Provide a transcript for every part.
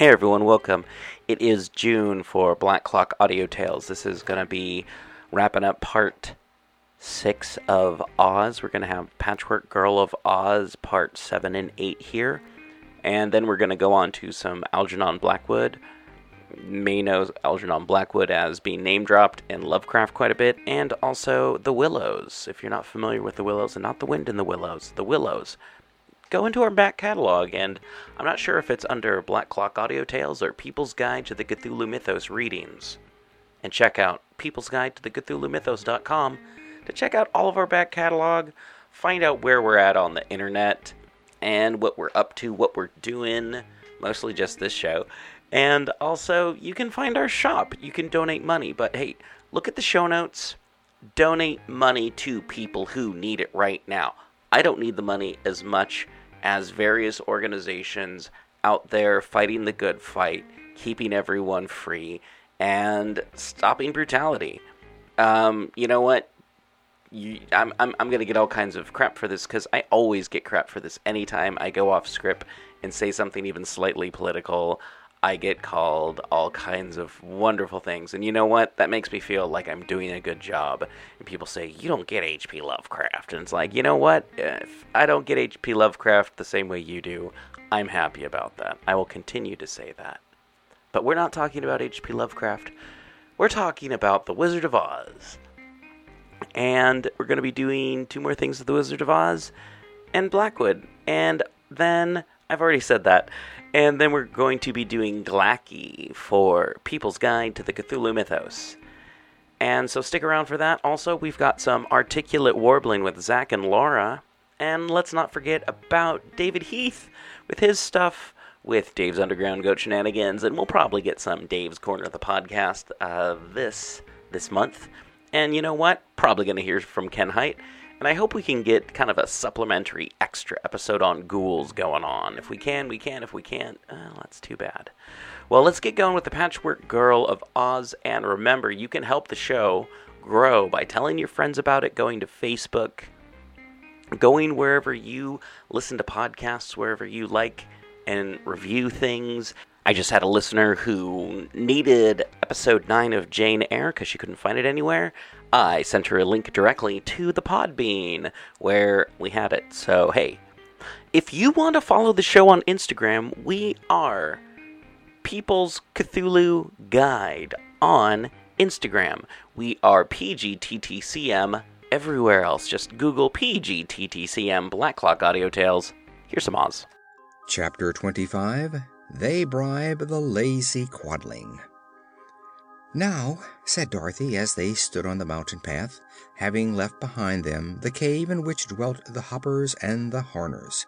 Hey everyone, welcome. It is June for Black Clock Audio Tales. This is going to be wrapping up part six of Oz. We're going to have Patchwork Girl of Oz part seven and eight here. And then we're going to go on to some Algernon Blackwood. May know Algernon Blackwood as being name dropped in Lovecraft quite a bit, and also The Willows. If you're not familiar with The Willows, and not The Wind in the Willows, The Willows go into our back catalog, and I'm not sure if it's under Black Clock Audio Tales or People's Guide to the Cthulhu Mythos readings. And check out People's Guide to the Cthulhu Mythos.com to check out all of our back catalog, find out where we're at on the internet, and what we're up to, what we're doing, mostly just this show. And also, you can find our shop. You can donate money, but hey, look at the show notes. Donate money to people who need it right now. I don't need the money as much as various organizations out there fighting the good fight, keeping everyone free, and stopping brutality. Um, you know what? You, I'm, I'm, I'm going to get all kinds of crap for this because I always get crap for this anytime I go off script and say something even slightly political. I get called all kinds of wonderful things. And you know what? That makes me feel like I'm doing a good job. And people say, you don't get H.P. Lovecraft. And it's like, you know what? If I don't get H.P. Lovecraft the same way you do, I'm happy about that. I will continue to say that. But we're not talking about H.P. Lovecraft. We're talking about The Wizard of Oz. And we're going to be doing two more things with The Wizard of Oz and Blackwood. And then, I've already said that. And then we're going to be doing Glaaki for People's Guide to the Cthulhu Mythos. And so stick around for that. Also, we've got some articulate warbling with Zach and Laura. And let's not forget about David Heath with his stuff with Dave's Underground Goat Shenanigans. And we'll probably get some Dave's Corner of the podcast uh, this this month. And you know what? Probably going to hear from Ken Hite. And I hope we can get kind of a supplementary extra episode on ghouls going on. If we can, we can. If we can't, oh, that's too bad. Well, let's get going with the Patchwork Girl of Oz. And remember, you can help the show grow by telling your friends about it, going to Facebook, going wherever you listen to podcasts, wherever you like and review things. I just had a listener who needed episode 9 of Jane Eyre because she couldn't find it anywhere. I sent her a link directly to the Podbean where we had it. So, hey, if you want to follow the show on Instagram, we are People's Cthulhu Guide on Instagram. We are PGTTCM everywhere else. Just Google PGTTCM Black Clock Audio Tales. Here's some Oz. Chapter 25 They Bribe the Lazy Quadling. "Now," said Dorothy, as they stood on the mountain path, having left behind them the cave in which dwelt the Hoppers and the Horners,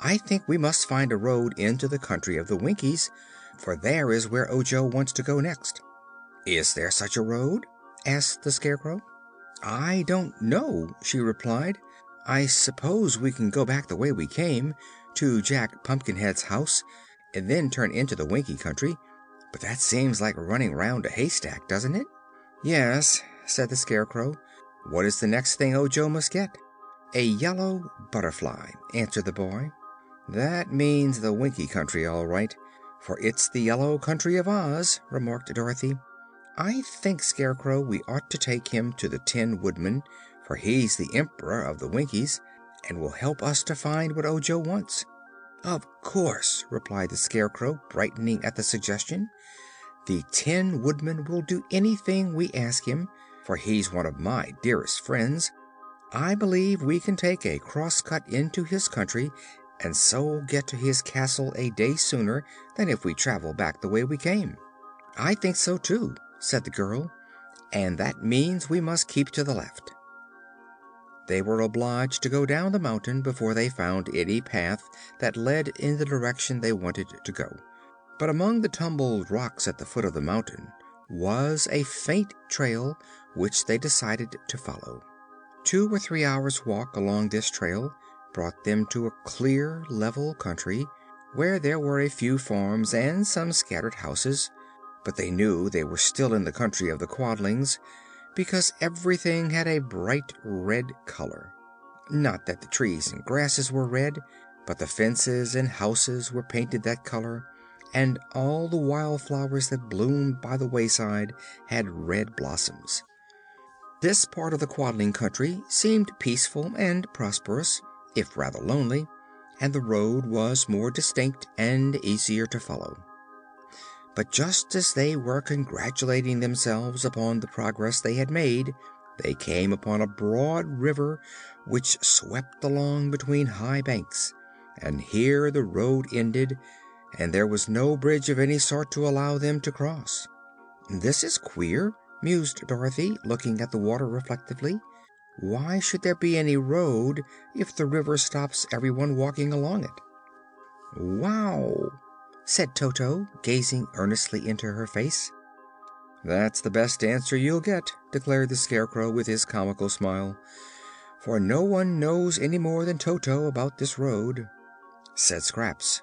"I think we must find a road into the country of the Winkies, for there is where Ojo wants to go next." "Is there such a road?" asked the Scarecrow. "I don't know," she replied. "I suppose we can go back the way we came, to Jack Pumpkinhead's house, and then turn into the Winkie Country; but that seems like running round a haystack, doesn't it?" "Yes," said the Scarecrow. "What is the next thing Ojo must get?" "A yellow butterfly," answered the boy. "That means the Winkie Country, all right, for it's the yellow Country of Oz," remarked Dorothy. "I think, Scarecrow, we ought to take him to the Tin Woodman, for he's the Emperor of the Winkies, and will help us to find what Ojo wants." "Of course," replied the Scarecrow, brightening at the suggestion. "The Tin Woodman will do anything we ask him, for he's one of my dearest friends. I believe we can take a cross cut into his country, and so get to his castle a day sooner than if we travel back the way we came." "I think so, too," said the girl, "and that means we must keep to the left." They were obliged to go down the mountain before they found any path that led in the direction they wanted to go. But among the tumbled rocks at the foot of the mountain was a faint trail which they decided to follow. Two or three hours' walk along this trail brought them to a clear, level country, where there were a few farms and some scattered houses; but they knew they were still in the country of the Quadlings, because everything had a bright red color. Not that the trees and grasses were red, but the fences and houses were painted that color, and all the wild flowers that bloomed by the wayside had red blossoms. This part of the Quadling Country seemed peaceful and prosperous, if rather lonely, and the road was more distinct and easier to follow. But just as they were congratulating themselves upon the progress they had made, they came upon a broad river which swept along between high banks, and here the road ended and there was no bridge of any sort to allow them to cross. "This is queer," mused Dorothy, looking at the water reflectively. "Why should there be any road if the river stops everyone walking along it?" "Wow!" said Toto, gazing earnestly into her face. "That's the best answer you'll get," declared the Scarecrow, with his comical smile, "for no one knows any more than Toto about this road." Said Scraps: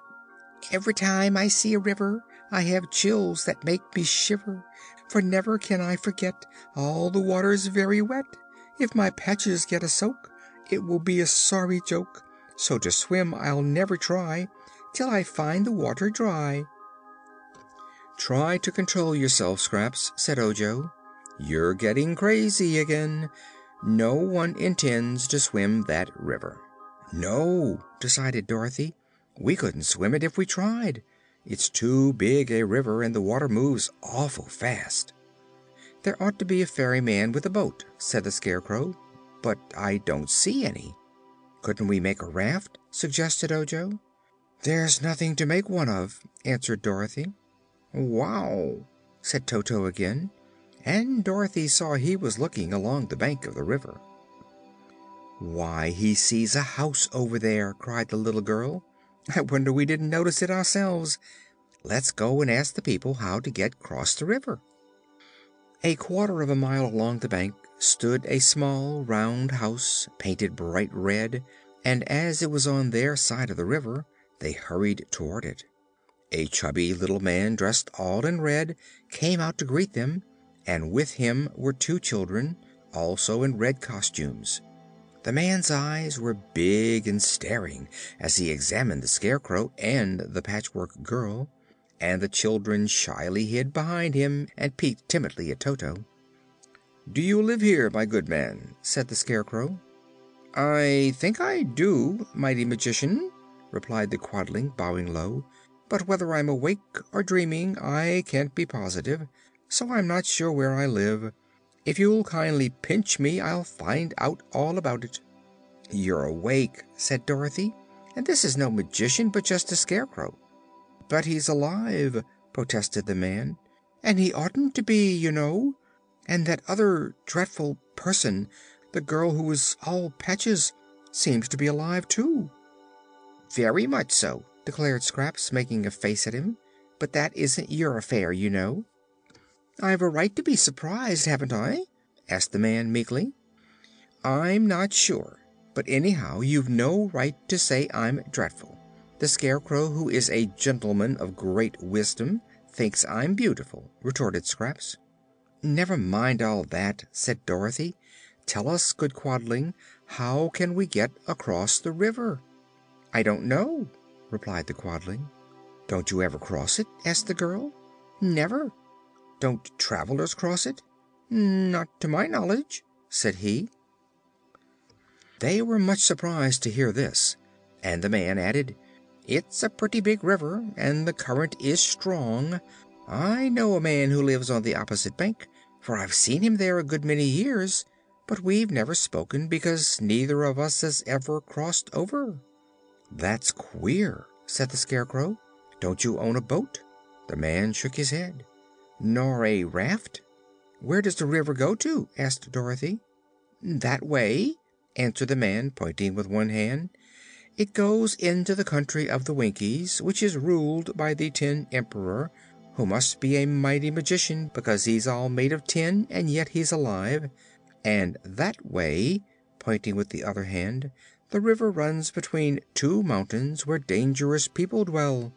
"Every time I see a river I have chills that make me shiver, For never can I forget all the water's very wet. If my patches get a soak it will be a sorry joke, So to swim I'll never try till I find the water dry." "Try to control yourself, Scraps," said Ojo. "You're getting crazy again. No one intends to swim that river." "No," decided Dorothy. "We couldn't swim it if we tried. It's too big a river and the water moves awful fast." "There ought to be a ferryman with a boat," said the Scarecrow, "but I don't see any." "Couldn't we make a raft?" suggested Ojo. "There's nothing to make one of," answered Dorothy. "Wow!" said Toto again, and Dorothy saw he was looking along the bank of the river. "Why, he sees a house over there!" cried the little girl. "I wonder we didn't notice it ourselves. Let's go and ask the people how to get 'cross the river." A quarter of a mile along the bank stood a small, round house, painted bright red, and as it was on their side of the river they hurried toward it. A chubby little man, dressed all in red, came out to greet them, and with him were two children, also in red costumes. The man's eyes were big and staring as he examined the Scarecrow and the Patchwork Girl, and the children shyly hid behind him and peeked timidly at Toto. "Do you live here, my good man?" said the Scarecrow. "I think I do, mighty Magician," replied the Quadling, bowing low; "but whether I'm awake or dreaming I can't be positive, so I'm not sure where I live. If you'll kindly pinch me I'll find out all about it." "You're awake," said Dorothy, "and this is no magician, but just a Scarecrow." "But he's alive," protested the man, "and he oughtn't to be, you know. And that other dreadful person, the girl who was all patches, seems to be alive, too." "Very much so," declared Scraps, making a face at him; "but that isn't your affair, you know." "I've a right to be surprised, haven't I?" asked the man, meekly. "I'm not sure; but anyhow you've no right to say I'm dreadful. The Scarecrow, who is a gentleman of great wisdom, thinks I'm beautiful," retorted Scraps. "Never mind all that," said Dorothy. "Tell us, good Quadling, how can we get across the river?" "I don't know," replied the Quadling. "Don't you ever cross it?" asked the girl. "Never." "Don't travelers cross it?" "Not to my knowledge," said he. They were much surprised to hear this, and the man added: "It's a pretty big river, and the current is strong. I know a man who lives on the opposite bank, for I've seen him there a good many years; but we've never spoken because neither of us has ever crossed over." "That's queer," said the Scarecrow. "Don't you own a boat?" The man shook his head. "Nor a raft?" "Where does the river go to?" asked Dorothy. "That way," answered the man, pointing with one hand. "It goes into the country of the Winkies, which is ruled by the Tin Emperor, who must be a mighty magician because he's all made of tin and yet he's alive. And that way," pointing with the other hand, "the river runs between two mountains where dangerous people dwell."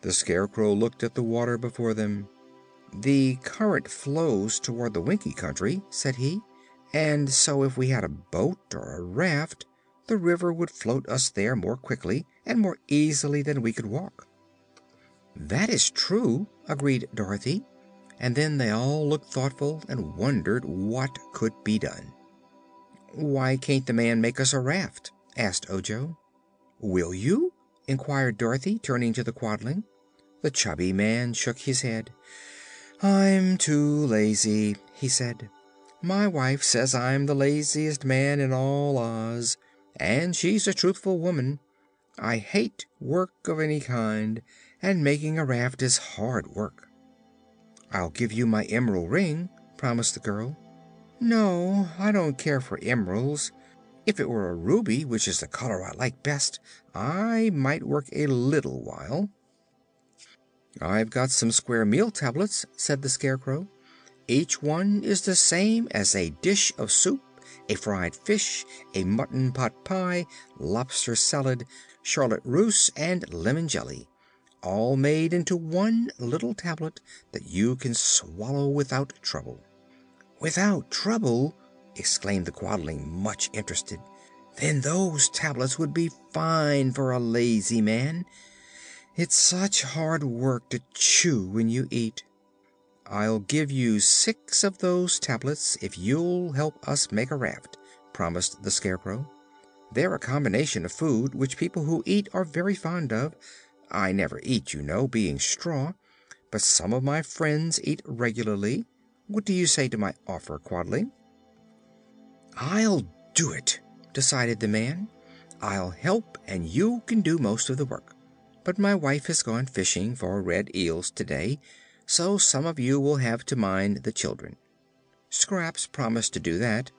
The Scarecrow looked at the water before them. "The current flows toward the Winkie Country," said he, "and so if we had a boat or a raft the river would float us there more quickly and more easily than we could walk." "That is true," agreed Dorothy, and then they all looked thoughtful and wondered what could be done. "Why can't the man make us a raft?" asked Ojo. "Will you?" inquired Dorothy, turning to the Quadling. The chubby man shook his head. "I'm too lazy," he said. "My wife says I'm the laziest man in all Oz, and she's a truthful woman. I hate work of any kind, and making a raft is hard work." "I'll give you my emerald ring," promised the girl. "No; I don't care for emeralds. If it were a ruby, which is the color I like best, I might work a little while." "I've got some square meal tablets," said the Scarecrow. "Each one is the same as a dish of soup, a fried fish, a mutton pot pie, lobster salad, charlotte russe and lemon jelly, all made into one little tablet that you can swallow without trouble." "Without trouble!" exclaimed the Quadling, much interested. "Then those tablets would be fine for a lazy man. It's such hard work to chew when you eat." "I'll give you six of those tablets if you'll help us make a raft," promised the Scarecrow. "They're a combination of food which people who eat are very fond of. I never eat, you know, being straw, but some of my friends eat regularly. What do you say to my offer, Quadling?" "I'll do it," decided the man. "I'll help and you can do most of the work. But my wife has gone fishing for red eels to day, so some of you will have to mind the children." Scraps promised to do that,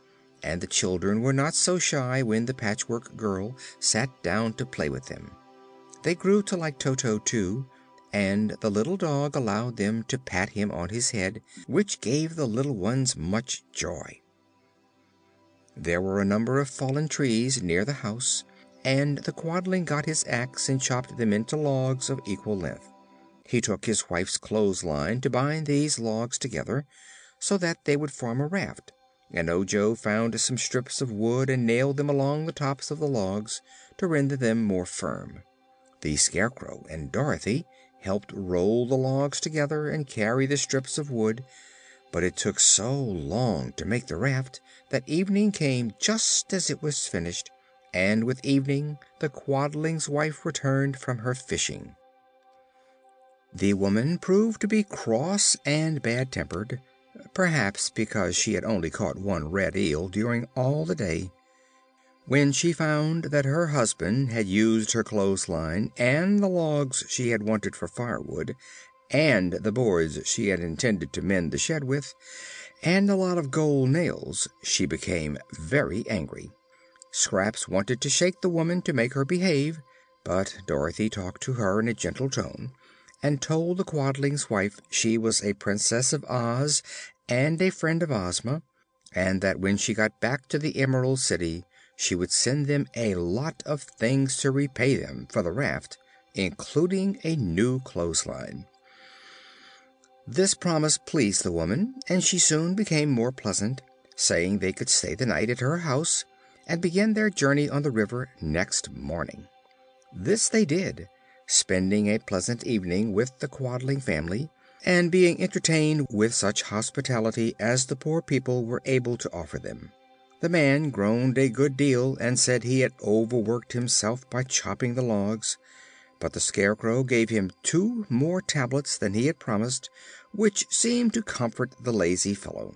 and the children were not so shy when the Patchwork Girl sat down to play with them. They grew to like Toto, too, and the little dog allowed them to pat him on his head, which gave the little ones much joy. There were a number of fallen trees near the house and the Quadling got his axe and chopped them into logs of equal length. He took his wife's clothesline to bind these logs together, so that they would form a raft, and Ojo found some strips of wood and nailed them along the tops of the logs to render them more firm. The Scarecrow and Dorothy helped roll the logs together and carry the strips of wood, but it took so long to make the raft that evening came just as it was finished and with evening the Quadling's wife returned from her fishing. The woman proved to be cross and bad tempered, perhaps because she had only caught one red eel during all the day. When she found that her husband had used her clothesline and the logs she had wanted for firewood, and the boards she had intended to mend the shed with, and a lot of gold nails, she became very angry. Scraps wanted to shake the woman to make her behave, but Dorothy talked to her in a gentle tone and told the Quadling's wife she was a Princess of Oz and a friend of Ozma, and that when she got back to the Emerald City she would send them a lot of things to repay them for the raft, including a new clothesline. This promise pleased the woman, and she soon became more pleasant, saying they could stay the night at her house and begin their journey on the river next morning. This they did, spending a pleasant evening with the Quadling family and being entertained with such hospitality as the poor people were able to offer them. The man groaned a good deal and said he had overworked himself by chopping the logs, but the Scarecrow gave him two more tablets than he had promised, which seemed to comfort the lazy fellow.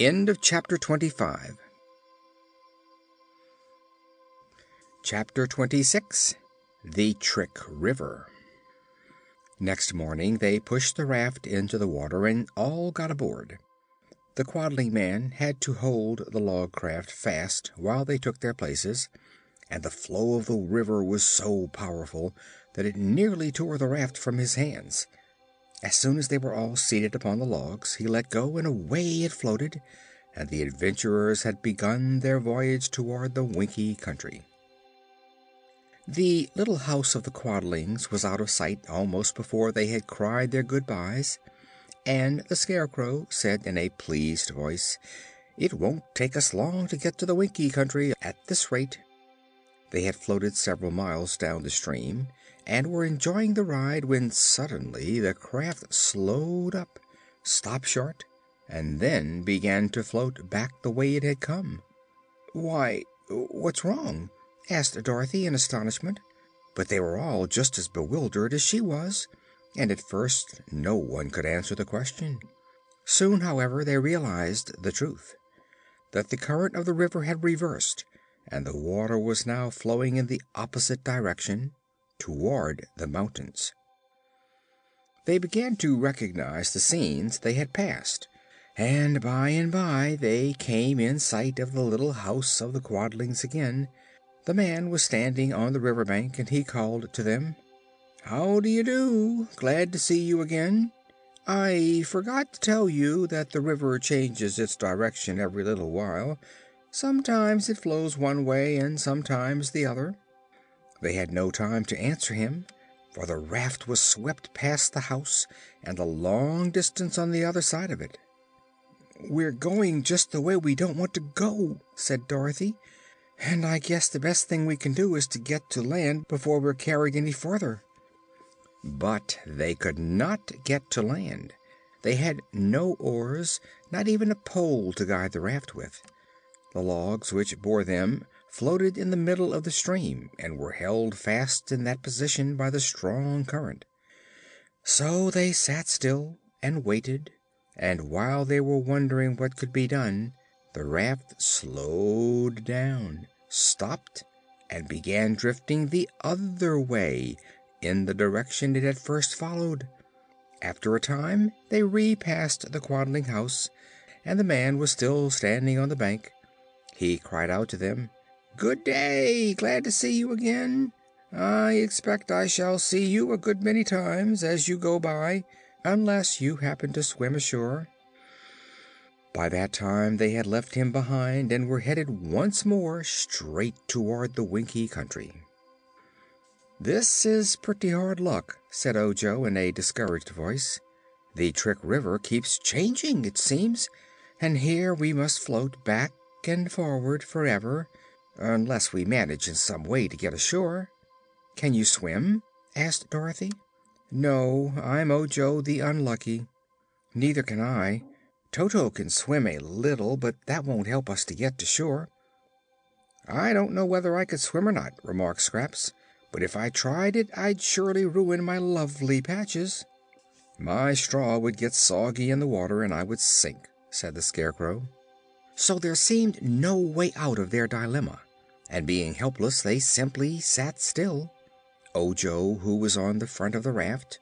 End of chapter 25. Chapter 26 The Trick River. Next morning they pushed the raft into the water and all got aboard. The Quadling man had to hold the log craft fast while they took their places, and the flow of the river was so powerful that it nearly tore the raft from his hands. As soon as they were all seated upon the logs he let go and away it floated, and the adventurers had begun their voyage toward the Winkie Country. The little house of the Quadlings was out of sight almost before they had cried their good byes, and the Scarecrow said in a pleased voice: "It won't take us long to get to the Winkie Country, at this rate." They had floated several miles down the stream and were enjoying the ride when suddenly the craft slowed up, stopped short, and then began to float back the way it had come. "Why, what's wrong?" asked Dorothy in astonishment; but they were all just as bewildered as she was, and at first no one could answer the question. Soon, however, they realized the truth that the current of the river had reversed and the water was now flowing in the opposite direction toward the mountains. They began to recognize the scenes they had passed, and by and by they came in sight of the little house of the Quadlings again. The man was standing on the river bank and he called to them: "How do you do? Glad to see you again. I forgot to tell you that the river changes its direction every little while. Sometimes it flows one way and sometimes the other." They had no time to answer him, for the raft was swept past the house and a long distance on the other side of it. "We're going just the way we don't want to go," said Dorothy, "and I guess the best thing we can do is to get to land before we're carried any farther." But they could not get to land. They had no oars, not even a pole to guide the raft with. The logs which bore them floated in the middle of the stream and were held fast in that position by the strong current. So they sat still and waited, and while they were wondering what could be done, the raft slowed down, stopped and began drifting the other way in the direction it had first followed. After a time they repassed the Quadling house, and the man was still standing on the bank. He cried out to them: "Good day! Glad to see you again. I expect I shall see you a good many times as you go by, unless you happen to swim ashore." By that time they had left him behind and were headed once more straight toward the Winkie Country. "This is pretty hard luck," said Ojo in a discouraged voice. "The Trick River keeps changing, it seems, and here we must float back and forward forever, unless we manage in some way to get ashore." "Can you swim?" asked Dorothy. "No; I'm Ojo the Unlucky." "Neither can I. Toto can swim a little, but that won't help us to get to shore." "I don't know whether I could swim or not," remarked Scraps but if I tried it I'd surely ruin my lovely patches." "My straw would get soggy in the water and I would sink," said the Scarecrow. So there seemed no way out of their dilemma, and being helpless they simply sat still. Ojo, who was on the front of the raft,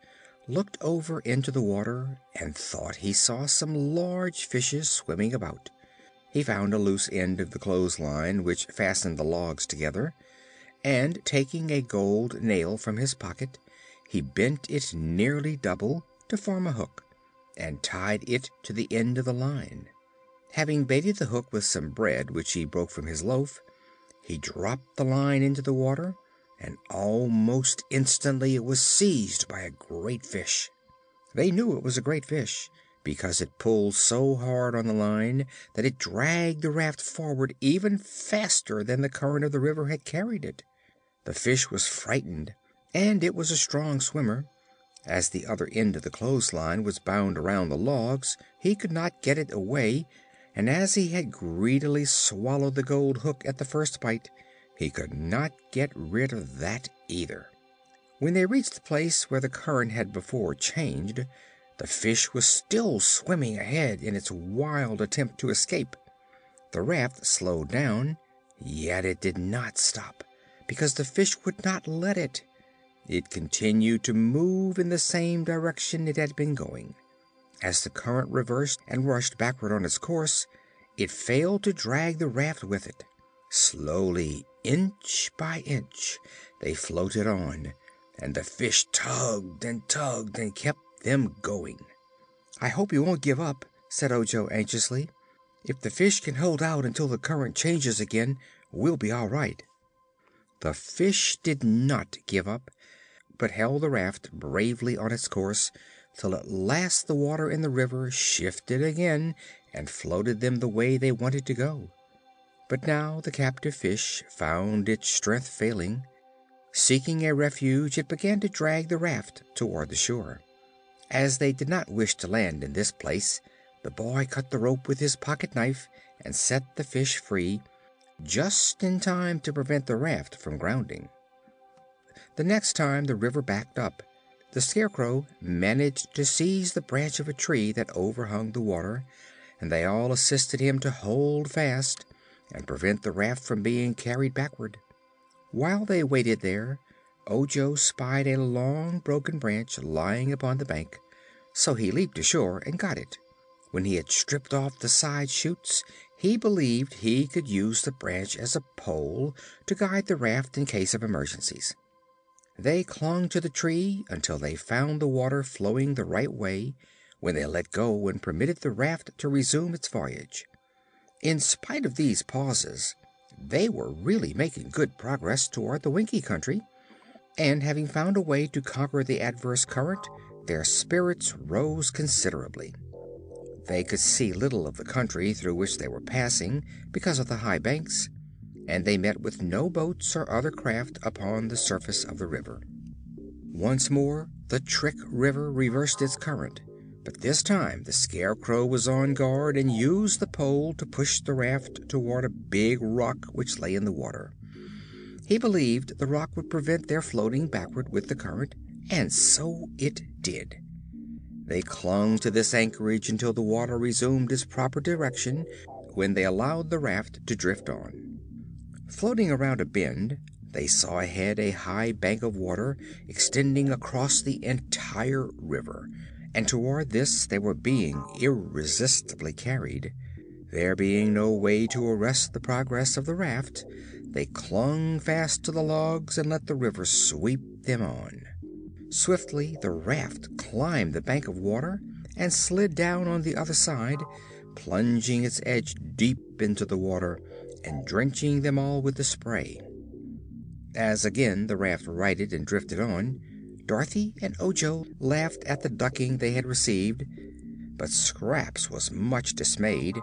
looked over into the water and thought he saw some large fishes swimming about. He found a loose end of the clothesline which fastened the logs together and taking a gold nail from his pocket he bent it nearly double, to form a hook, and tied it to the end of the line. Having baited the hook with some bread which he broke from his loaf, he dropped the line into the water and almost instantly it was seized by a great fish. They knew it was a great fish because it pulled so hard on the line that it dragged the raft forward even faster than the current of the river had carried it. The fish was frightened, and it was a strong swimmer. As the other end of the clothesline was bound around the logs he could not get it away, and as he had greedily swallowed the gold hook at the first bite he could not get rid of that either. When they reached the place where the current had before changed, the fish was still swimming ahead in its wild attempt to escape. The raft slowed down, yet it did not stop because the fish would not let it. It continued to move in the same direction it had been going. As the current reversed and rushed backward on its course, it failed to drag the raft with it. Slowly, inch by inch, they floated on, and the fish tugged and tugged and kept them going. "I hope he won't give up," said Ojo anxiously. "If the fish can hold out until the current changes again, we'll be all right." The fish did not give up, but held the raft bravely on its course till at last the water in the river shifted again and floated them the way they wanted to go. But now the captive fish found its strength failing. Seeking a refuge, it began to drag the raft toward the shore. As they did not wish to land in this place, the boy cut the rope with his pocket knife and set the fish free, just in time to prevent the raft from grounding. The next time the river backed up, the Scarecrow managed to seize the branch of a tree that overhung the water, and they all assisted him to hold fast and prevent the raft from being carried backward. While they waited there, Ojo spied a long broken branch lying upon the bank, so he leaped ashore and got it. When he had stripped off the side shoots, he believed he could use the branch as a pole to guide the raft in case of emergencies. They clung to the tree until they found the water flowing the right way, when they let go and permitted the raft to resume its voyage. In spite of these pauses, they were really making good progress toward the Winkie Country, and having found a way to conquer the adverse current, their spirits rose considerably. They could see little of the country through which they were passing because of the high banks, and they met with no boats or other craft upon the surface of the river. Once more the Trick River reversed its current, but this time the Scarecrow was on guard and used the pole to push the raft toward a big rock which lay in the water. He believed the rock would prevent their floating backward with the current, and so it did. They clung to this anchorage until the water resumed its proper direction, when they allowed the raft to drift on. Floating around a bend, they saw ahead a high bank of water extending across the entire river, and toward this they were being irresistibly carried. There being no way to arrest the progress of the raft, they clung fast to the logs and let the river sweep them on. Swiftly the raft climbed the bank of water and slid down on the other side, plunging its edge deep into the water and drenching them all with the spray. As again the raft righted and drifted on, Dorothy and Ojo laughed at the ducking they had received, but Scraps was much dismayed,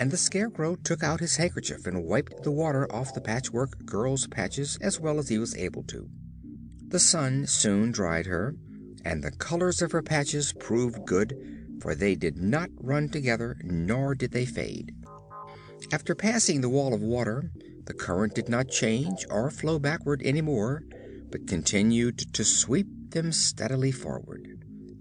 and the Scarecrow took out his handkerchief and wiped the water off the Patchwork Girl's patches as well as he was able to. The sun soon dried her, and the colors of her patches proved good, for they did not run together nor did they fade. After passing the wall of water, the current did not change or flow backward any more, but continued to sweep them steadily forward.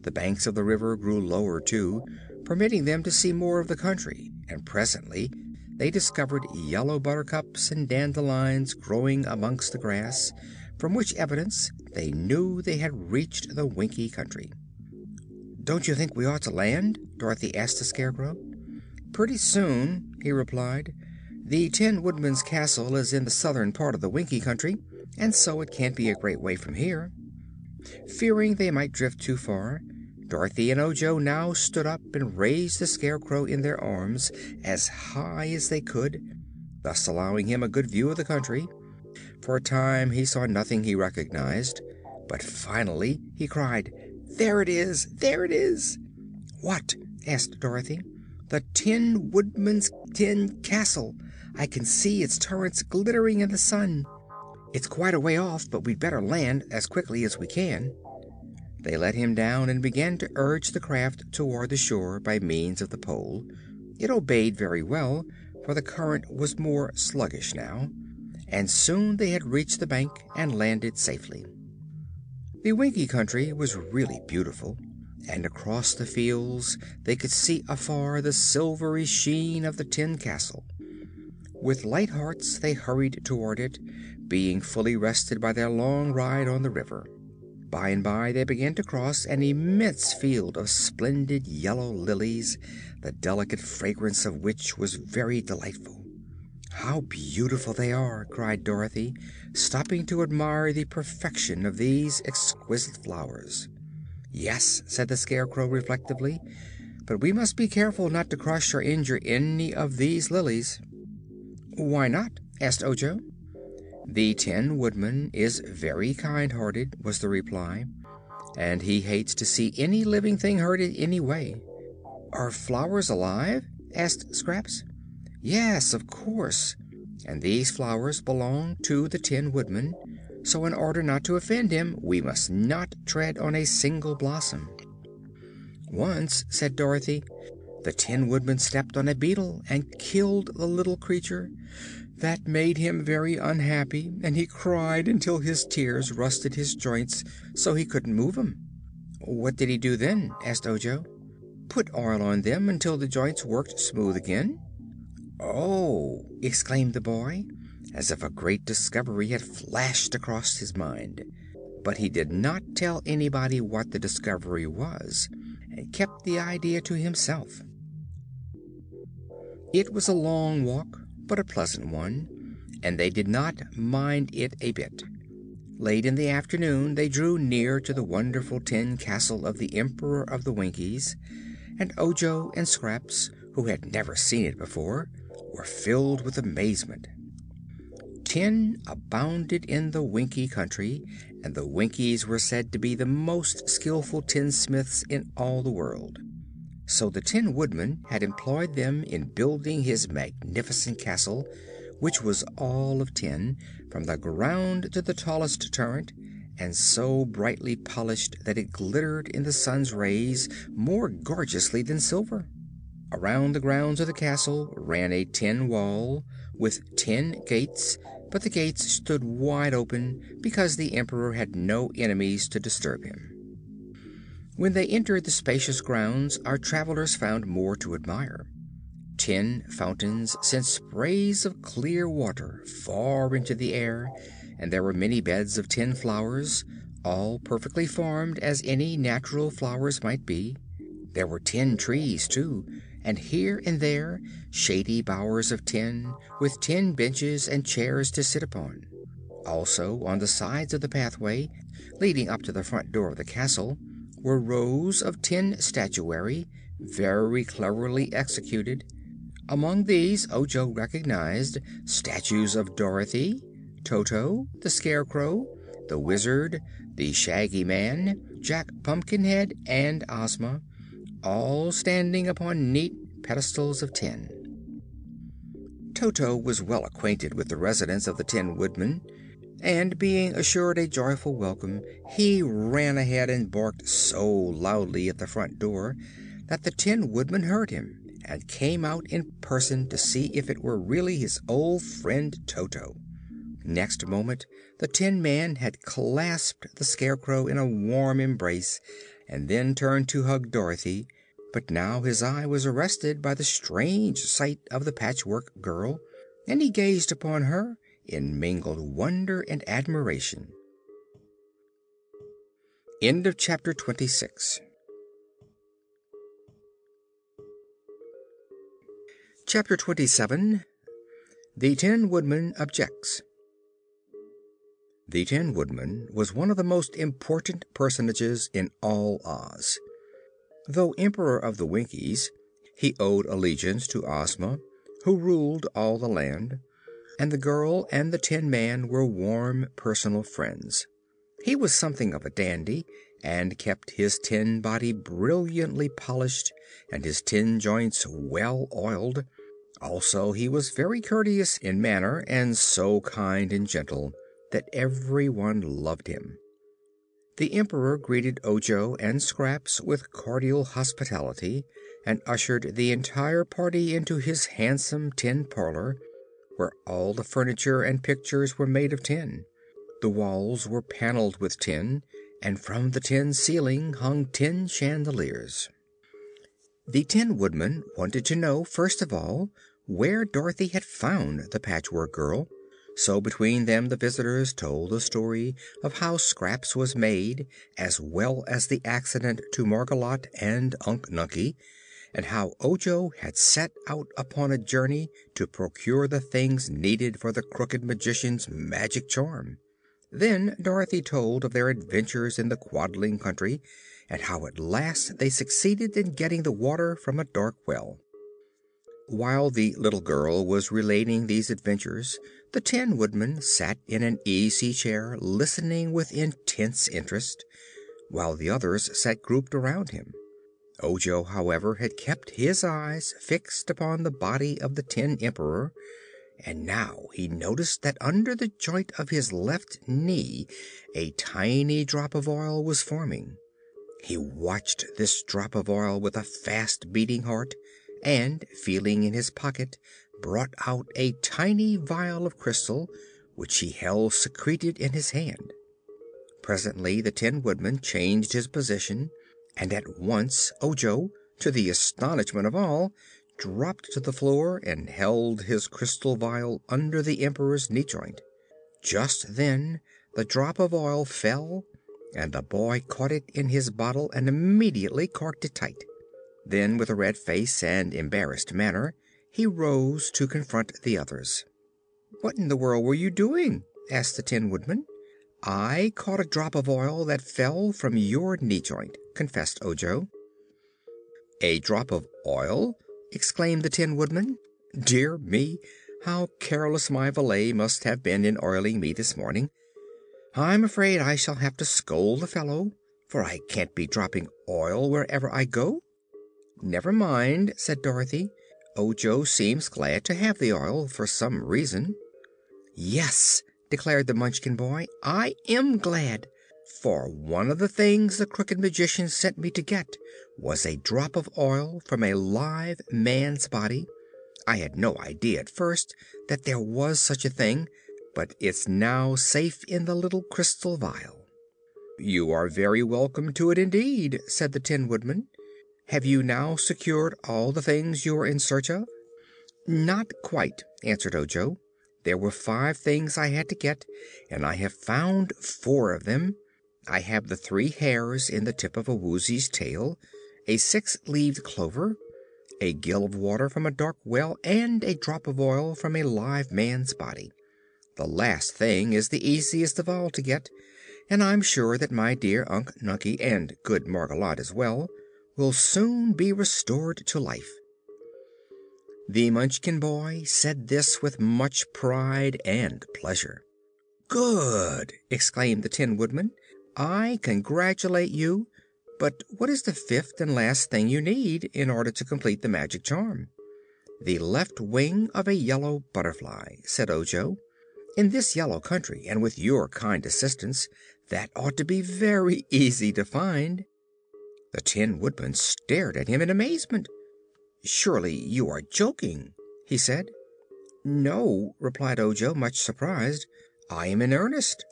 The banks of the river grew lower, too, permitting them to see more of the country, and presently they discovered yellow buttercups and dandelions growing amongst the grass, from which evidence they knew they had reached the Winkie Country. "Don't you think we ought to land?" Dorothy asked the Scarecrow. "Pretty soon," he replied. "The Tin Woodman's castle is in the southern part of the Winkie Country, and so it can't be a great way from here." Fearing they might drift too far, Dorothy and Ojo now stood up and raised the Scarecrow in their arms as high as they could, thus allowing him a good view of the country. For a time he saw nothing he recognized, but finally he cried: "There it is! There it is!" "What?" asked Dorothy. "The Tin Woodman's tin castle. I can see its turrets glittering in the sun. It's quite a way off, but we'd better land as quickly as we can." They let him down and began to urge the craft toward the shore by means of the pole. It obeyed very well, for the current was more sluggish now and soon they had reached the bank and landed safely. The Winkie Country was really beautiful, and across the fields they could see afar the silvery sheen of the tin castle. With light hearts they hurried toward it, being fully rested by their long ride on the river. By and by they began to cross an immense field of splendid yellow lilies, the delicate fragrance of which was very delightful. "How beautiful they are!" cried Dorothy, stopping to admire the perfection of these exquisite flowers. "Yes," said the Scarecrow reflectively, "but we must be careful not to crush or injure any of these lilies." "Why not?" asked Ojo. "The Tin Woodman is very kind hearted," was the reply, "and he hates to see any living thing hurt in any way." "Are flowers alive?" asked Scraps. "Yes, of course. And these flowers belong to the Tin Woodman. So in order not to offend him we must not tread on a single blossom." "Once," said Dorothy, "the Tin Woodman stepped on a beetle and killed the little creature. That made him very unhappy and he cried until his tears rusted his joints so he couldn't move 'em." "What did he do then?" asked Ojo. "Put oil on them until the joints worked smooth again." "Oh!" exclaimed the boy, as if a great discovery had flashed across his mind. But he did not tell anybody what the discovery was and kept the idea to himself. It was a long walk, but a pleasant one, and they did not mind it a bit. Late in the afternoon they drew near to the wonderful tin castle of the Emperor of the Winkies, and Ojo and Scraps, who had never seen it before, were filled with amazement. Tin abounded in the Winkie Country, and the Winkies were said to be the most skillful tinsmiths in all the world. So the Tin Woodman had employed them in building his magnificent castle, which was all of tin, from the ground to the tallest turret, and so brightly polished that it glittered in the sun's rays more gorgeously than silver. Around the grounds of the castle ran a tin wall, with tin gates, but the gates stood wide open because the Emperor had no enemies to disturb him. When they entered the spacious grounds our travelers found more to admire. Tin fountains sent sprays of clear water far into the air, and there were many beds of tin flowers, all perfectly formed as any natural flowers might be. There were tin trees, too, and here and there shady bowers of tin, with tin benches and chairs to sit upon. Also, on the sides of the pathway leading up to the front door of the castle were rows of tin statuary, very cleverly executed. Among these Ojo recognized statues of Dorothy, Toto, the Scarecrow, the Wizard, the Shaggy Man, Jack Pumpkinhead and Ozma, all standing upon neat pedestals of tin. Toto was well acquainted with the residence of the Tin Woodman and being assured a joyful welcome he ran ahead and barked so loudly at the front door that the Tin Woodman heard him and came out in person to see if it were really his old friend Toto. Next moment the Tin Man had clasped the Scarecrow in a warm embrace and then turned to hug Dorothy, but now his eye was arrested by the strange sight of the Patchwork Girl and he gazed upon her in mingled wonder and admiration. End of Chapter 26 Chapter 27 The Tin Woodman Objects The Tin Woodman was one of the most important personages in all Oz. Though Emperor of the Winkies, he owed allegiance to Ozma, who ruled all the land and the girl and the Tin Man were warm personal friends. He was something of a dandy and kept his tin body brilliantly polished and his tin joints well oiled. Also, he was very courteous in manner and so kind and gentle that everyone loved him. The Emperor greeted Ojo and Scraps with cordial hospitality and ushered the entire party into his handsome tin parlor where all the furniture and pictures were made of tin. The walls were paneled with tin, and from the tin ceiling hung tin chandeliers. The Tin Woodman wanted to know, first of all, where Dorothy had found the Patchwork Girl, so between them the visitors told the story of how Scraps was made, as well as the accident to Margolotte and Unc Nunkie and how Ojo had set out upon a journey to procure the things needed for the Crooked Magician's magic charm. Then Dorothy told of their adventures in the Quadling Country and how at last they succeeded in getting the water from a dark well. While the little girl was relating these adventures the Tin Woodman sat in an easy chair listening with intense interest, while the others sat grouped around him. Ojo, however, had kept his eyes fixed upon the body of the Tin Emperor, and now he noticed that under the joint of his left knee a tiny drop of oil was forming. He watched this drop of oil with a fast beating heart and, feeling in his pocket, brought out a tiny vial of crystal, which he held secreted in his hand. Presently the Tin Woodman changed his position and at once Ojo, to the astonishment of all, dropped to the floor and held his crystal vial under the Emperor's knee joint. Just then the drop of oil fell and the boy caught it in his bottle and immediately corked it tight. Then, with a red face and embarrassed manner, he rose to confront the others. "What in the world were you doing?" asked the Tin Woodman. "I caught a drop of oil that fell from your knee joint," confessed Ojo. "A drop of oil!" exclaimed the Tin Woodman. "Dear me, how careless my valet must have been in oiling me this morning. I'm afraid I shall have to scold the fellow, for I can't be dropping oil wherever I go." "Never mind," said Dorothy. "Ojo seems glad to have the oil, for some reason." "Yes," declared the Munchkin boy, "I am glad, for one of the things the Crooked Magician sent me to get was a drop of oil from a live man's body. I had no idea, at first, that there was such a thing, but it's now safe in the little crystal vial." "You are very welcome to it, indeed," said the Tin Woodman. "Have you now secured all the things you were in search of?" "Not quite," answered Ojo. There were five things I had to get, and I have found four of them. I have the three hairs in the tip of a Woozy's tail, a six leaved clover, a gill of water from a dark well and a drop of oil from a live man's body. The last thing is the easiest of all to get, and I'm sure that my dear Unc Nunkie and good Margolotte as well will soon be restored to life. The Munchkin boy said this with much pride and pleasure. "Good!" exclaimed the Tin Woodman. "I congratulate you. But what is the fifth and last thing you need, in order to complete the magic charm?" "The left wing of a yellow butterfly," said Ojo. "In this yellow country, and with your kind assistance, that ought to be very easy to find." The Tin Woodman stared at him in amazement. "Surely you are joking," he said. "No," replied Ojo, much surprised. "I am in earnest."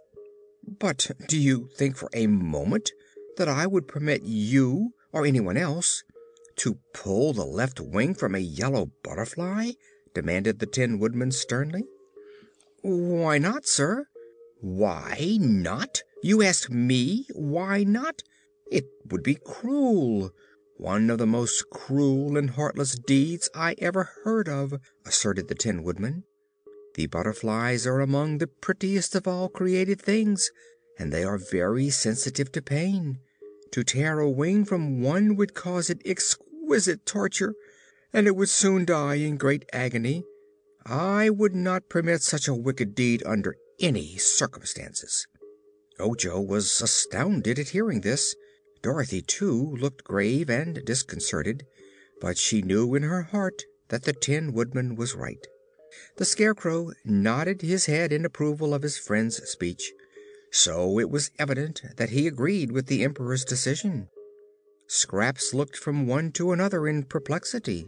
"But do you think for a moment that I would permit you, or anyone else, to pull the left wing from a yellow butterfly?" demanded the Tin Woodman sternly. "Why not, sir?" "Why not? You ask me why not? It would be cruel one of the most cruel and heartless deeds I ever heard of," asserted the Tin Woodman. "The butterflies are among the prettiest of all created things, and they are very sensitive to pain. To tear a wing from one would cause it exquisite torture, and it would soon die in great agony. I would not permit such a wicked deed under any circumstances." Ojo was astounded at hearing this. Dorothy, too, looked grave and disconcerted, but she knew in her heart that the Tin Woodman was right. The Scarecrow nodded his head in approval of his friend's speech, so it was evident that he agreed with the Emperor's decision. Scraps looked from one to another in perplexity.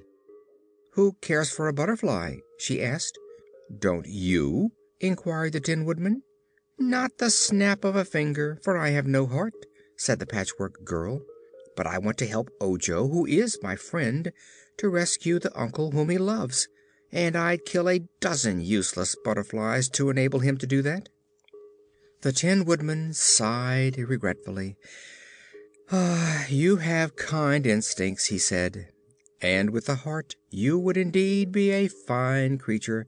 "Who cares for a butterfly?" she asked. "Don't you?" inquired the Tin Woodman. "Not the snap of a finger, for I have no heart," said the Patchwork Girl. "But I want to help Ojo, who is my friend, to rescue the uncle whom he loves, and I'd kill a dozen useless butterflies to enable him to do that." The Tin Woodman sighed regretfully. "Ah, you have kind instincts," he said, "and with a heart you would indeed be a fine creature.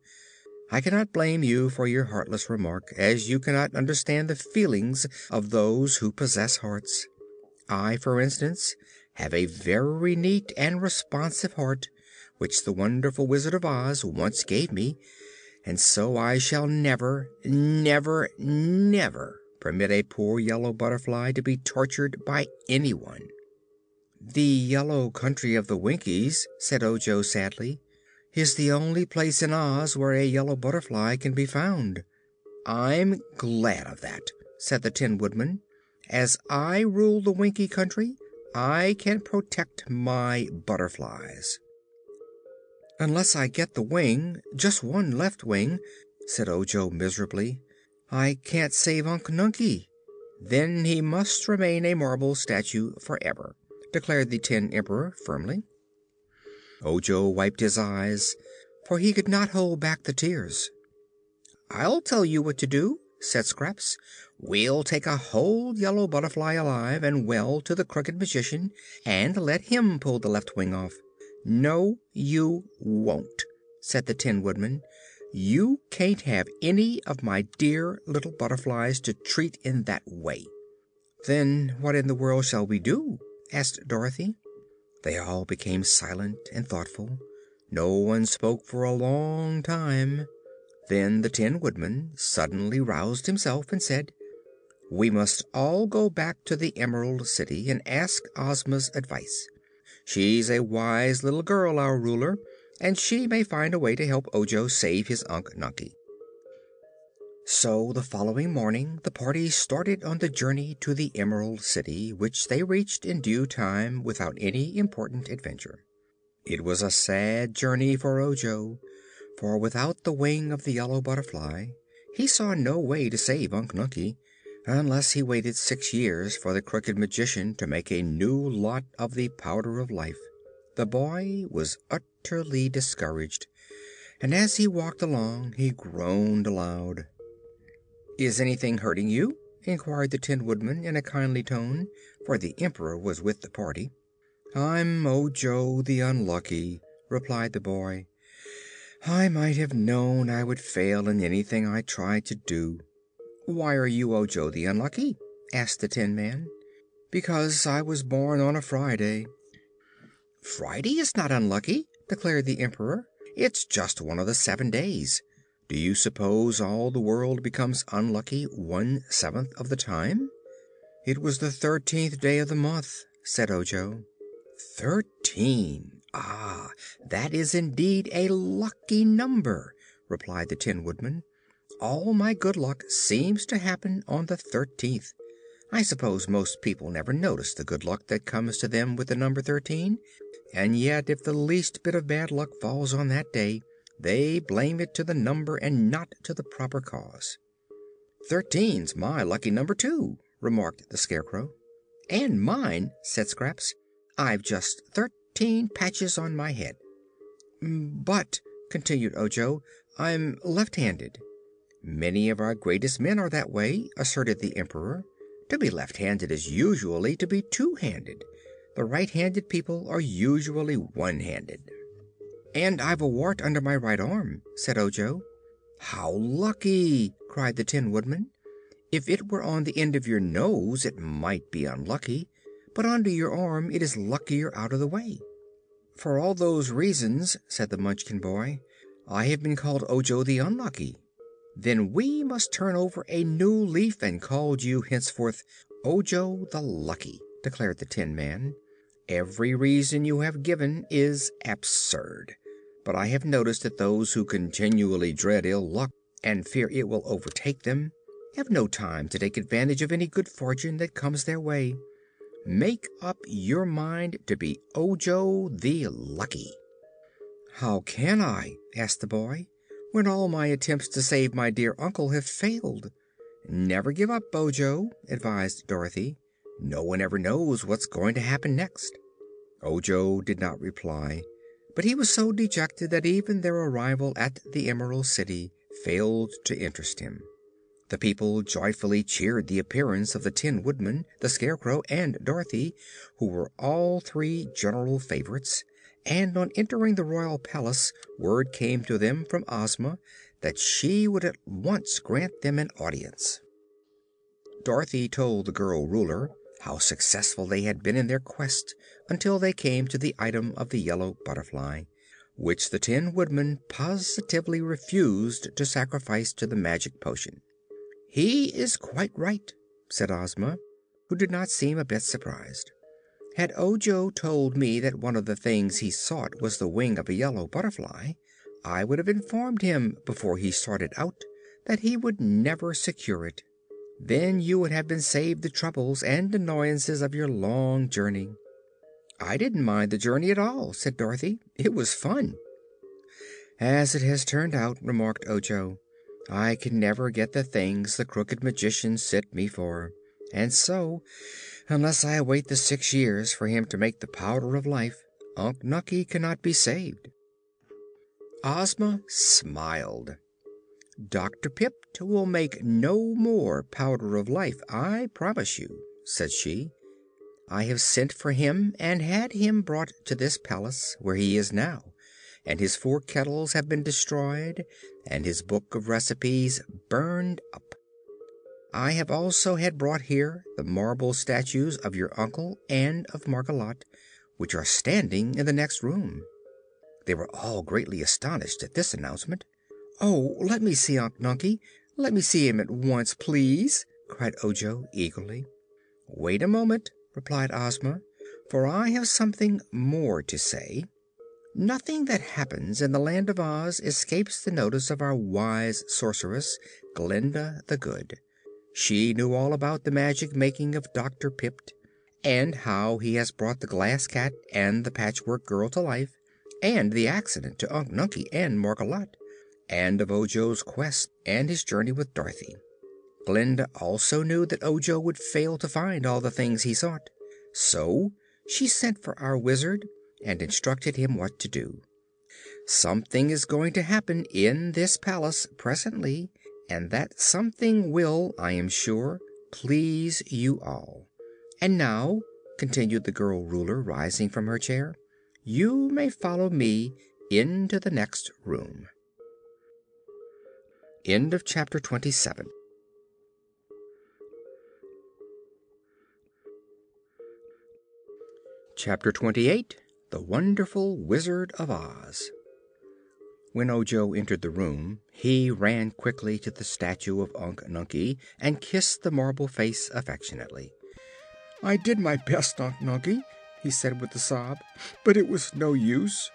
I cannot blame you for your heartless remark, as you cannot understand the feelings of those who possess hearts. I, for instance, have a very neat and responsive heart, which the wonderful Wizard of Oz once gave me, and so I shall never, never, never permit a poor yellow butterfly to be tortured by anyone." "The yellow country of the Winkies," said Ojo sadly, is the only place in Oz where a yellow butterfly can be found." "I'm glad of that," said the Tin Woodman. "As I rule the Winkie Country I can protect my butterflies." "Unless I get the wing just one left wing," said Ojo miserably, "I can't save Unc Nunkie." "Then he must remain a marble statue forever," declared the Tin Emperor, firmly. Ojo wiped his eyes, for he could not hold back the tears. "I'll tell you what to do," said Scraps. "We'll take a whole yellow butterfly alive and well to the Crooked Magician and let him pull the left wing off." "No, you won't," said the Tin Woodman. "You can't have any of my dear little butterflies to treat in that way." "Then what in the world shall we do?" asked Dorothy. They all became silent and thoughtful. No one spoke for a long time. Then the Tin Woodman suddenly roused himself and said: "We must all go back to the Emerald City and ask Ozma's advice. She's a wise little girl, our Ruler, and she may find a way to help Ojo save his Unc Nunkie." So the following morning the party started on the journey to the Emerald City, which they reached in due time without any important adventure. It was a sad journey for Ojo, for without the wing of the yellow butterfly he saw no way to save Unc Nunkie, unless he waited six years for the Crooked Magician to make a new lot of the Powder of Life. The boy was utterly discouraged, and as he walked along he groaned aloud. "Is anything hurting you?" inquired the Tin Woodman in a kindly tone, for the Emperor was with the party. "I'm Ojo the Unlucky," replied the boy. "I might have known I would fail in anything I tried to do." "Why are you Ojo the Unlucky?" asked the Tin Man. "Because I was born on a Friday." "Friday is not unlucky," declared the Emperor. "It's just one of the seven days. Do you suppose all the world becomes unlucky one seventh of the time?" "It was the thirteenth day of the month," said Ojo. "Thirteen! Ah, that is indeed a lucky number," replied the Tin Woodman. All my good luck seems to happen on the thirteenth. I suppose most people never notice the good luck that comes to them with the number thirteen, and yet if the least bit of bad luck falls on that day they blame it to the number and not to the proper cause. "Thirteen's my lucky number, too," remarked the Scarecrow. "And mine," said Scraps. "I've just thirteen patches on my head." "But," continued Ojo, "I'm left handed." "Many of our greatest men are that way," asserted the Emperor. "To be left handed is usually to be two handed. The right handed people are usually one handed." "And I've a wart under my right arm," said Ojo. "How lucky!" cried the Tin Woodman. "If it were on the end of your nose it might be unlucky, but under your arm it is luckier out of the way." "For all those reasons," said the Munchkin boy, "I have been called Ojo the Unlucky." "Then we must turn over a new leaf and call you henceforth Ojo the Lucky," declared the Tin Man. "Every reason you have given is absurd, but I have noticed that those who continually dread ill luck and fear it will overtake them have no time to take advantage of any good fortune that comes their way. Make up your mind to be Ojo the Lucky." "How can I?" asked the boy when all my attempts to save my dear uncle have failed. "Never give up, Ojo," advised Dorothy. "No one ever knows what's going to happen next." Ojo did not reply, but he was so dejected that even their arrival at the Emerald City failed to interest him. The people joyfully cheered the appearance of the Tin Woodman, the Scarecrow and Dorothy, who were all three general favorites and on entering the royal palace word came to them from Ozma that she would at once grant them an audience. Dorothy told the girl Ruler how successful they had been in their quest until they came to the item of the yellow butterfly, which the Tin Woodman positively refused to sacrifice to the magic potion. "He is quite right," said Ozma, who did not seem a bit surprised. Had Ojo told me that one of the things he sought was the wing of a yellow butterfly, I would have informed him, before he started out, that he would never secure it. Then you would have been saved the troubles and annoyances of your long journey." "I didn't mind the journey at all," said Dorothy. "It was fun." "As it has turned out," remarked Ojo, "I can never get the things the Crooked Magician sent me for, and so, unless I wait the six years for him to make the Powder of Life, Unc Nunkie cannot be saved." Ozma smiled. "Dr. Pipt will make no more Powder of Life, I promise you," said she. "I have sent for him and had him brought to this palace, where he is now and his four kettles have been destroyed and his book of recipes burned up. I have also had brought here the marble statues of your uncle and of Margolotte, which are standing in the next room." They were all greatly astonished at this announcement. "Oh, let me see Unc Nunkie! Let me see him at once, please!" cried Ojo eagerly. "Wait a moment," replied Ozma, "for I have something more to say. Nothing that happens in the Land of Oz escapes the notice of our wise Sorceress, Glinda the Good. She knew all about the magic making of Dr. Pipt, and how he has brought the Glass Cat and the Patchwork Girl to life, and the accident to Unc Nunkie and Margolotte, and of Ojo's quest and his journey with Dorothy. Glinda also knew that Ojo would fail to find all the things he sought. So she sent for our Wizard and instructed him what to do. Something is going to happen in this palace presently, and that something will, I am sure, please you all. And now," continued the girl Ruler, rising from her chair, "you may follow me into the next room." Chapter 27 Chapter 28 The Wonderful Wizard of Oz When Ojo entered the room he ran quickly to the statue of Unc Nunkie and kissed the marble face affectionately. "I did my best, Unc Nunkie," he said with a sob, "but it was no use."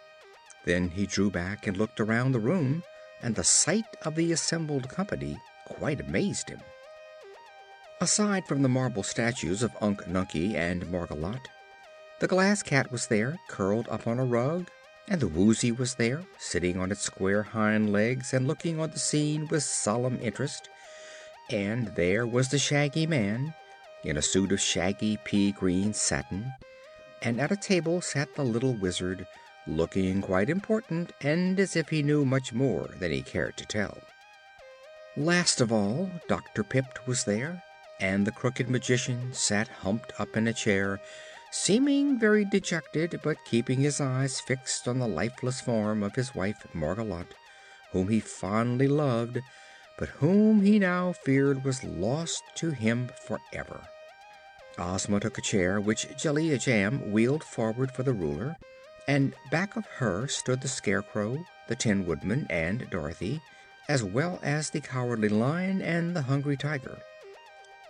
Then he drew back and looked around the room, and the sight of the assembled company quite amazed him. Aside from the marble statues of Unc Nunkie and Margolotte, the Glass Cat was there, curled up on a rug, and the Woozy was there, sitting on its square hind legs and looking on the scene with solemn interest. And there was the Shaggy Man, in a suit of shaggy pea green satin, and at a table sat the little Wizard, looking quite important and as if he knew much more than he cared to tell. Last of all, Dr. Pipt was there, and the Crooked Magician sat humped up in a chair seeming very dejected, but keeping his eyes fixed on the lifeless form of his wife Margolotte, whom he fondly loved, but whom he now feared was lost to him forever. Ozma took a chair which Jellia Jamb wheeled forward for the Ruler, and back of her stood the Scarecrow, the Tin Woodman and Dorothy, as well as the Cowardly Lion and the Hungry Tiger.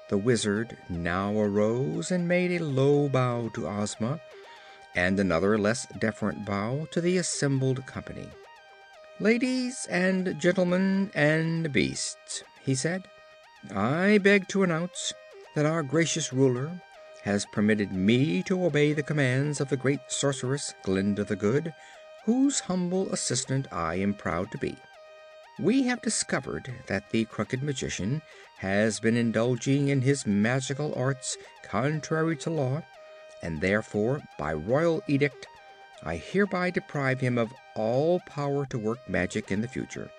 The Wizard now arose and made a low bow to Ozma and another less deferent bow to the assembled company. "Ladies and gentlemen and beasts," he said, "I beg to announce that our gracious Ruler has permitted me to obey the commands of the great Sorceress Glinda the Good, whose humble assistant I am proud to be we have discovered that the Crooked Magician has been indulging in his magical arts contrary to law, and therefore, by royal edict, I hereby deprive him of all power to work magic in the future.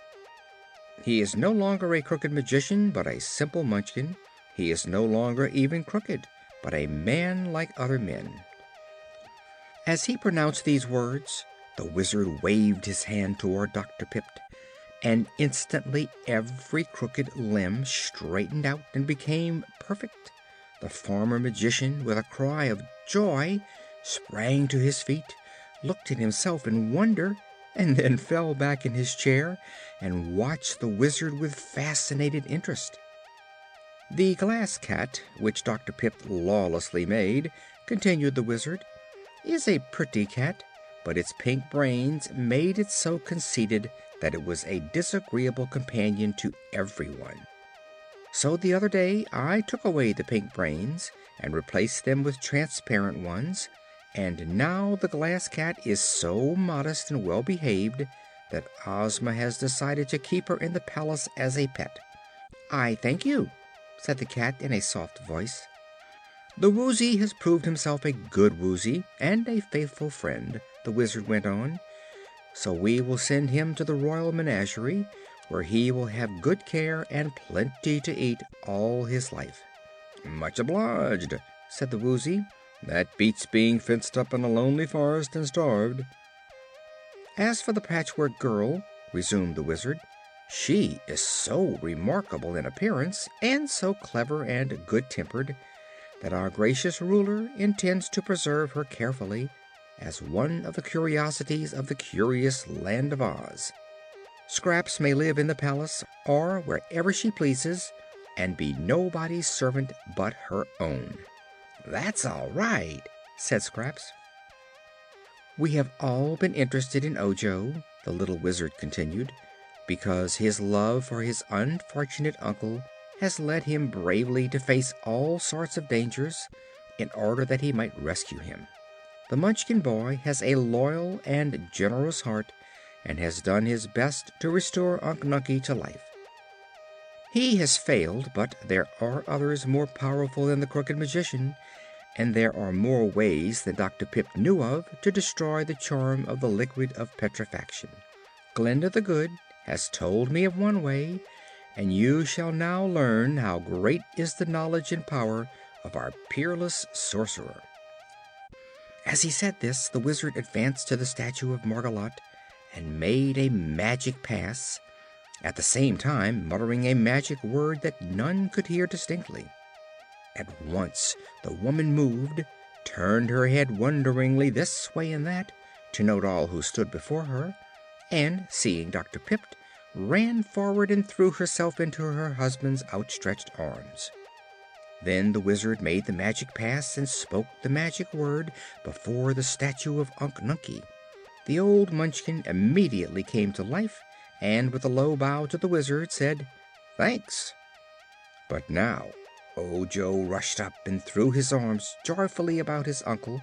He is no longer a crooked magician, but a simple munchkin. He is no longer even crooked, but a man like other men. As he pronounced these words, the Wizard waved his hand toward Dr. Pipt and instantly every crooked limb straightened out and became perfect. The former magician, with a cry of joy, sprang to his feet, looked at himself in wonder, and then fell back in his chair and watched the Wizard with fascinated interest. The Glass Cat, which Dr. Pipt lawlessly made, continued the Wizard, is a pretty cat, but its pink brains made it so conceited that it was a disagreeable companion to everyone. So the other day I took away the pink brains and replaced them with transparent ones, and now the Glass Cat is so modest and well behaved that Ozma has decided to keep her in the palace as a pet. "I thank you," said the cat in a soft voice. "The Woozy has proved himself a good Woozy and a faithful friend," the Wizard went on, "so we will send him to the royal menagerie, where he will have good care and plenty to eat all his life." "Much obliged," said the Woozy. "That beats being fenced up in a lonely forest and starved." "As for the Patchwork Girl," resumed the Wizard, "she is so remarkable in appearance, and so clever and good tempered, that our gracious Ruler intends to preserve her carefully, as one of the curiosities of the curious Land of Oz. Scraps may live in the palace or wherever she pleases, and be nobody's servant but her own." "That's all right," said Scraps. "We have all been interested in Ojo," the little Wizard continued, "because his love for his unfortunate uncle has led him bravely to face all sorts of dangers, in order that he might rescue him. The Munchkin boy has a loyal and generous heart and has done his best to restore Unc Nunkie to life. He has failed, but there are others more powerful than the Crooked Magician and there are more ways than Dr. Pipt knew of to destroy the charm of the Liquid of Petrifaction. Glinda the Good has told me of one way, and you shall now learn how great is the knowledge and power of our peerless Sorcerer." As he said this the Wizard advanced to the statue of Margolotte and made a magic pass, at the same time muttering a magic word that none could hear distinctly. At once the woman moved, turned her head wonderingly this way and that, to note all who stood before her, and, seeing Dr. Pipt, ran forward and threw herself into her husband's outstretched arms. Then the Wizard made the magic pass and spoke the magic word before the statue of Unc Nunkie. The old Munchkin immediately came to life and, with a low bow to the Wizard, said: "Thanks." But now Ojo rushed up and threw his arms joyfully about his uncle,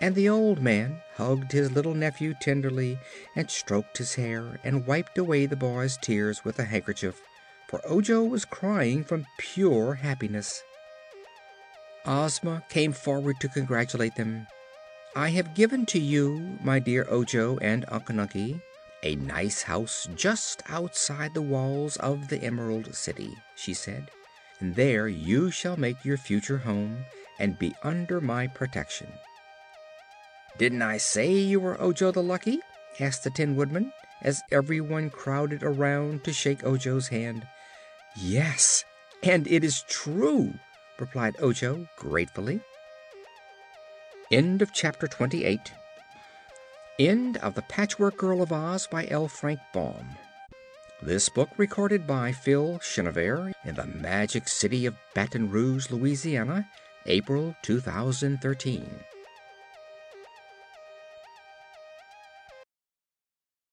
and the old man hugged his little nephew tenderly and stroked his hair and wiped away the boy's tears with a handkerchief, for Ojo was crying from pure happiness. Ozma came forward to congratulate them. "I have given to you, my dear Ojo and Unc a nice house just outside the walls of the Emerald City," she said and there you shall make your future home and be under my protection." "Didn't I say you were Ojo the Lucky?" asked the Tin Woodman, as everyone crowded around to shake Ojo's hand. "Yes, and it is true," replied Ojo gratefully. End of Chapter 28 End of The Patchwork Girl of Oz by L. Frank Baum this book recorded by Phil Chenevert in the magic city of Baton Rouge, Louisiana, April 2013.